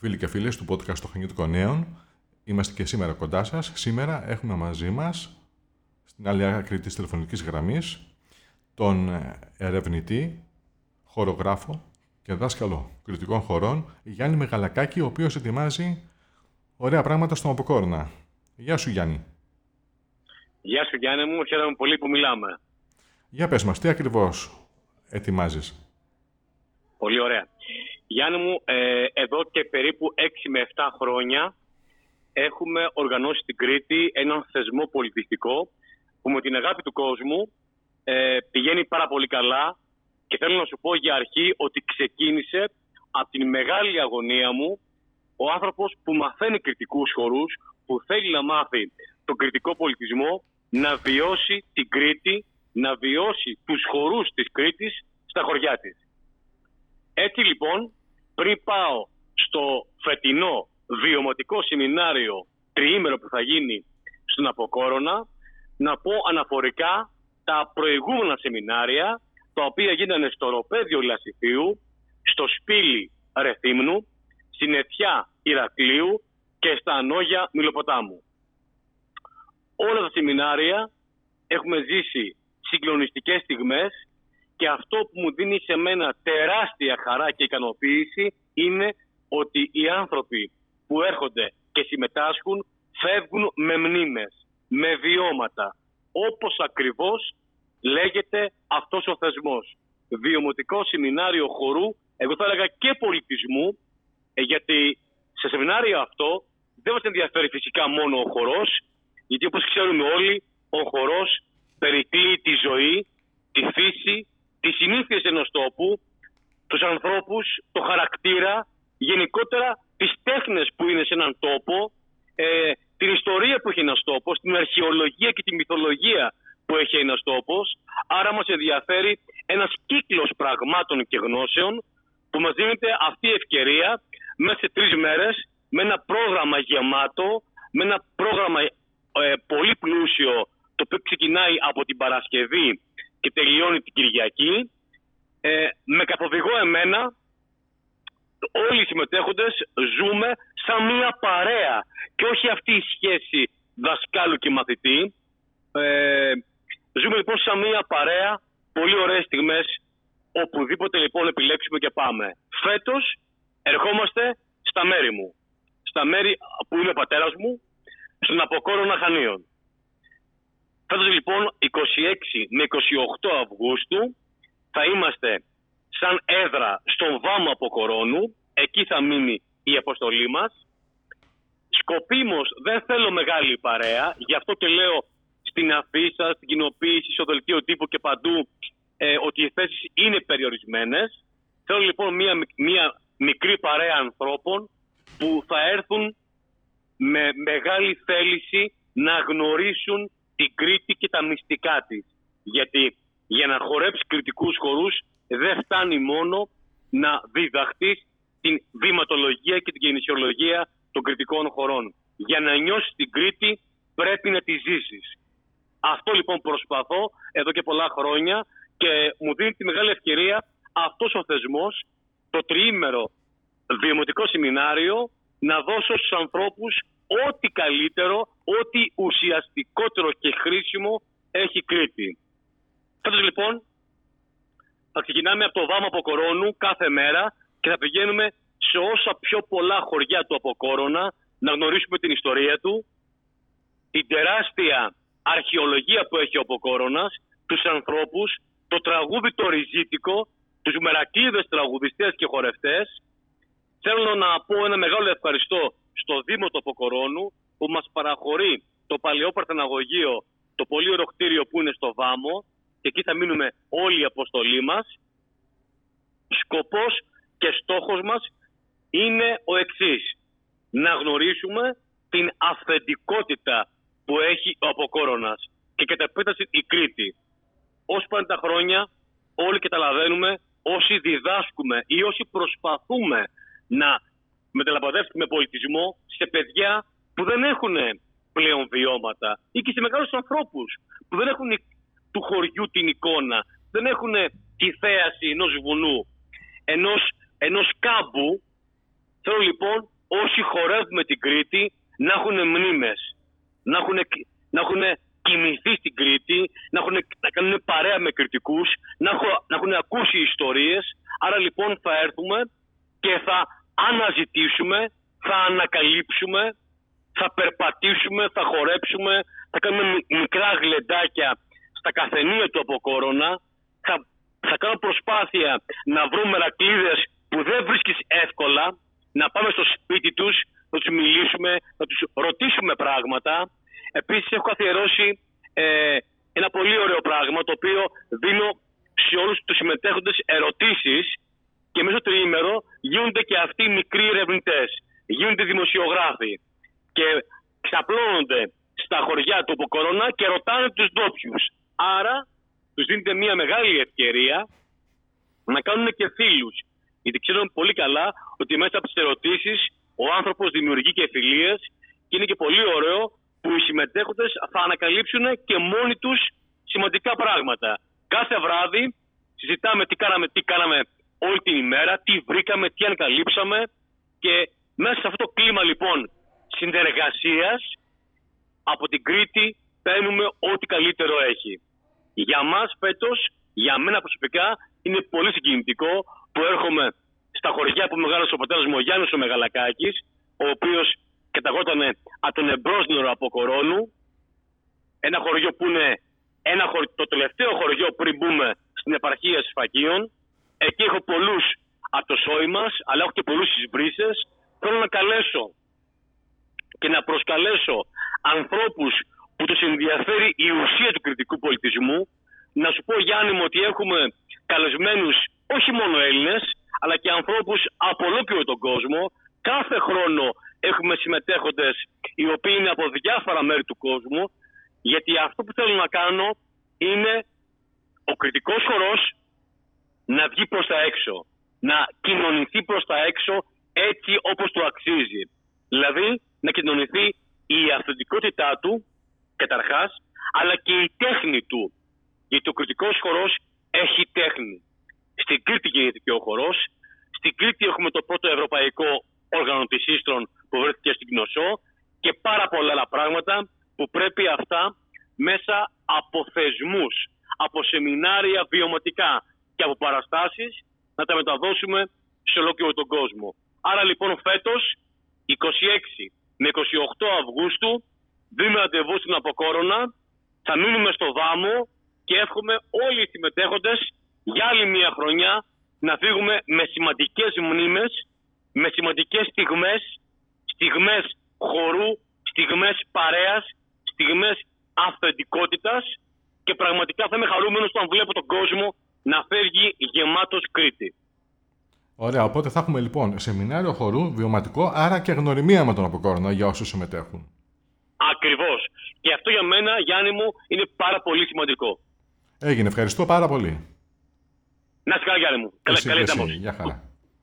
Φίλοι και φίλες του podcast των Χανιώτικων Νέων, είμαστε και σήμερα κοντά σας. Σήμερα έχουμε μαζί μας, στην άλλη άκρη της τηλεφωνικής γραμμής, τον ερευνητή, χορογράφο και δάσκαλο κριτικών χωρών, Γιάννη Μεγαλακάκη, ο οποίος ετοιμάζει ωραία πράγματα στον Αποκόρνα. Γεια σου Γιάννη. Γεια σου Γιάννη μου, χαίρομαι πολύ που μιλάμε. Για πες μας, τι ακριβώς ετοιμάζεις; Πολύ ωραία. Γιάννη μου, ε, εδώ και περίπου 6 με 7 χρόνια έχουμε οργανώσει στην Κρήτη έναν θεσμό πολιτιστικό που με την αγάπη του κόσμου ε, πηγαίνει πάρα πολύ καλά και θέλω να σου πω για αρχή ότι ξεκίνησε από την μεγάλη αγωνία μου ο άνθρωπος που μαθαίνει κριτικούς χορούς, που θέλει να μάθει τον κριτικό πολιτισμό, να βιώσει την Κρήτη, να βιώσει τους χορούς της Κρήτης στα χωριά της. Έτσι λοιπόν, πριν πάω στο φετινό βιωματικό σεμινάριο τριήμερο που θα γίνει στον Αποκόρονα, να πω αναφορικά τα προηγούμενα σεμινάρια, τα οποία γίνανε στο Ροπέδιο Λασιθίου, στο Σπίλι Ρεθύμνου, στην Αιτιά Ηρακλείου και στα Ανόγια Μιλοποτάμου. Όλα τα σεμινάρια έχουμε ζήσει συγκλονιστικές στιγμές και αυτό που μου δίνει σε μένα τεράστια χαρά και ικανοποίηση είναι ότι οι άνθρωποι που έρχονται και συμμετάσχουν φεύγουν με μνήμες, με βιώματα, όπως ακριβώς λέγεται αυτός ο θεσμός. Βιωματικό σεμινάριο χορού, εγώ θα έλεγα και πολιτισμού, ε, γιατί σε σεμινάριο αυτό δεν μας ενδιαφέρει φυσικά μόνο ο χορός, γιατί όπως ξέρουμε όλοι, ο χορός περικλεί τη ζωή, τη φύση, τις συνήθειες ενός τόπου, τους ανθρώπους, το χαρακτήρα, γενικότερα τις τέχνες που είναι σε έναν τόπο, ε, την ιστορία που έχει ένας τόπος, την αρχαιολογία και τη μυθολογία που έχει ένας τόπος. Άρα μας ενδιαφέρει ένας κύκλος πραγμάτων και γνώσεων που μας δίνεται αυτή η ευκαιρία μέσα σε τρεις μέρες με ένα πρόγραμμα γεμάτο, με ένα πρόγραμμα ε, πολύ πλούσιο το οποίο ξεκινάει από την Παρασκευή και τελειώνει την Κυριακή. Ε, με καθοδηγό εμένα, όλοι οι συμμετέχοντες ζούμε σαν μία παρέα και όχι αυτή η σχέση δασκάλου και μαθητή. Ε, ζούμε λοιπόν σαν μία παρέα, πολύ ωραίες στιγμές, οπουδήποτε λοιπόν επιλέξουμε και πάμε. Φέτος ερχόμαστε στα μέρη μου. Στα μέρη που είναι ο πατέρας μου, στον Αποκόρονα Χανίων. Φέτος λοιπόν 26 με 28 Αυγούστου θα είμαστε σαν έδρα στον Βάμο Αποκορώνου. Εκεί θα μείνει η αποστολή μας. Σκοπίμως δεν θέλω μεγάλη παρέα, γι' αυτό και λέω στην αφίσα, στην κοινοποίηση, στο δελτίο τύπου και παντού ε, ότι οι θέσεις είναι περιορισμένες. Θέλω λοιπόν μια, μια μικρή παρέα ανθρώπων που θα έρθουν με μεγάλη θέληση να γνωρίσουν την Κρήτη και τα μυστικά της. Γιατί για να χορέψεις κριτικούς χορούς δεν φτάνει μόνο να διδαχτείς την βηματολογία και την γεννησιολογία των κριτικών χωρών. Για να νιώσεις την Κρήτη πρέπει να τη ζήσεις. Αυτό λοιπόν προσπαθώ εδώ και πολλά χρόνια και μου δίνει τη μεγάλη ευκαιρία αυτός ο θεσμός, το τριήμερο βιομοτικό σεμινάριο, να δώσω στους ανθρώπους ό,τι καλύτερο, ό,τι ουσιαστικότερο και χρήσιμο έχει Κρήτη. Φέτος λοιπόν θα ξεκινάμε από το Βάμο Αποκορώνου κάθε μέρα και θα πηγαίνουμε σε όσα πιο πολλά χωριά του Αποκόρονα να γνωρίσουμε την ιστορία του, την τεράστια αρχαιολογία που έχει ο Αποκόρονας, τους ανθρώπους, το τραγούδι το ριζίτικο, τους μερακλείδες τραγουδιστές και χορευτές. Θέλω να πω ένα μεγάλο ευχαριστώ στο Δήμο του Αποκορώνου που μας παραχωρεί το παλαιό Παρθεναγωγείο, το πολύ ωραίο κτίριο που είναι στο Βάμο και εκεί θα μείνουμε όλοι οι αποστολοί μας. Σκοπός και στόχος μας είναι ο εξής. Να γνωρίσουμε την αυθεντικότητα που έχει ο Αποκόρονας και κατά επέκταση η Κρήτη. Όσο πάνε τα χρόνια όλοι καταλαβαίνουμε όσοι διδάσκουμε ή όσοι προσπαθούμε να μεταλαμπαδεύσουμε πολιτισμό σε παιδιά που δεν έχουν πλέον βιώματα ή και σε μεγάλους ανθρώπους που δεν έχουν του χωριού την εικόνα, δεν έχουν τη θέαση ενός βουνού, ενός, ενός κάμπου. Θέλω λοιπόν όσοι χορεύουμε την Κρήτη να έχουν μνήμες, να έχουν, να έχουν κοιμηθεί στην Κρήτη, να, έχουν, να κάνουν παρέα με κριτικούς, να, να έχουν ακούσει ιστορίες. Άρα λοιπόν θα έρθουμε και θα αναζητήσουμε, θα ανακαλύψουμε, θα περπατήσουμε, θα χορέψουμε, θα κάνουμε μικρά γλεντάκια στα καφενεία του από κόρονα, θα, θα κάνω προσπάθεια να βρούμε μερακλείδες που δεν βρίσκεις εύκολα, να πάμε στο σπίτι τους, να τους μιλήσουμε, να τους ρωτήσουμε πράγματα. Επίσης έχω αφιερώσει ε, ένα πολύ ωραίο πράγμα το οποίο δίνω σε όλους τους συμμετέχοντες ερωτήσεις και μέσα στο τριήμερο γίνονται και αυτοί οι μικροί ερευνητές, γίνονται δημοσιογράφοι και ξαπλώνονται στα χωριά του από κορώνα και ρωτάνε τους ντόπιους. Άρα τους δίνεται μια μεγάλη ευκαιρία να κάνουν και φίλους. Γιατί ξέρουν πολύ καλά ότι μέσα από τις ερωτήσεις ο άνθρωπος δημιουργεί και φιλίες και είναι και πολύ ωραίο που οι συμμετέχοντες θα ανακαλύψουν και μόνοι τους σημαντικά πράγματα. Κάθε βράδυ συζητάμε τι κάναμε, τι κάναμε όλη την ημέρα, τι βρήκαμε, τι ανακαλύψαμε και μέσα σε αυτό το κλίμα λοιπόν συνεργασίας από την Κρήτη παίρνουμε ό,τι καλύτερο έχει. Για μας φέτος, για μένα προσωπικά, είναι πολύ συγκινητικό που έρχομαι στα χωριά που μεγάλωσε ο πατέρας μου ο Γιάννης ο Μεγαλακάκης, ο οποίος καταγόταν από τον εμπρόσνηρο από Κορώνου, ένα χωριό που είναι ένα χωριό, το τελευταίο χωριό πριν μπούμε στην επαρχία Σφακίων. Εκεί έχω πολλούς από το σόι μας, αλλά έχω και πολλούς στις βρύσες. Θέλω να καλέσω και να προσκαλέσω ανθρώπους που τους ενδιαφέρει η ουσία του κριτικού πολιτισμού. Να σου πω Γιάννη μου ότι έχουμε καλεσμένους όχι μόνο Έλληνες, αλλά και ανθρώπους από ολόκληρο τον κόσμο. Κάθε χρόνο έχουμε συμμετέχοντες οι οποίοι είναι από διάφορα μέρη του κόσμου, γιατί αυτό που θέλω να κάνω είναι ο κριτικός χορός να βγει προς τα έξω, να κοινωνηθεί προς τα έξω έτσι όπως το αξίζει. Δηλαδή να κοινωνηθεί η αυθεντικότητά του, καταρχάς, αλλά και η τέχνη του. Γιατί ο κριτικός χορός έχει τέχνη. Στην Κρήτη γίνεται και ο χορός. Στην Κρήτη έχουμε το πρώτο ευρωπαϊκό όργανο της Ίστρων που βρέθηκε στην Κνωσό και πάρα πολλά άλλα πράγματα που πρέπει αυτά μέσα από θεσμούς, από σεμινάρια βιωματικά και από παραστάσεις να τα μεταδώσουμε σε ολόκληρο τον κόσμο. Άρα λοιπόν φέτος 26 με 28 Αυγούστου δίνουμε ραντεβού στην Αποκόρονα. Θα μείνουμε στο Δάμο και εύχομαι όλοι οι συμμετέχοντες για άλλη μια χρονιά να φύγουμε με σημαντικές μνήμες, με σημαντικές στιγμές, στιγμές χορού, στιγμές παρέας, στιγμές αυθεντικότητας και πραγματικά θα είμαι χαρούμενος όταν βλέπω τον κόσμο να φεύγει γεμάτος Κρήτη. Ωραία, οπότε θα έχουμε λοιπόν σεμινάριο χορού, βιωματικό, άρα και γνωριμία με τον Αποκόρνο για όσους συμμετέχουν. Ακριβώς. Και αυτό για μένα, Γιάννη μου, είναι πάρα πολύ σημαντικό. Έγινε. Ευχαριστώ πάρα πολύ. Να είσαι καλά, Γιάννη μου. Καλή, καλή Γεια χαρά.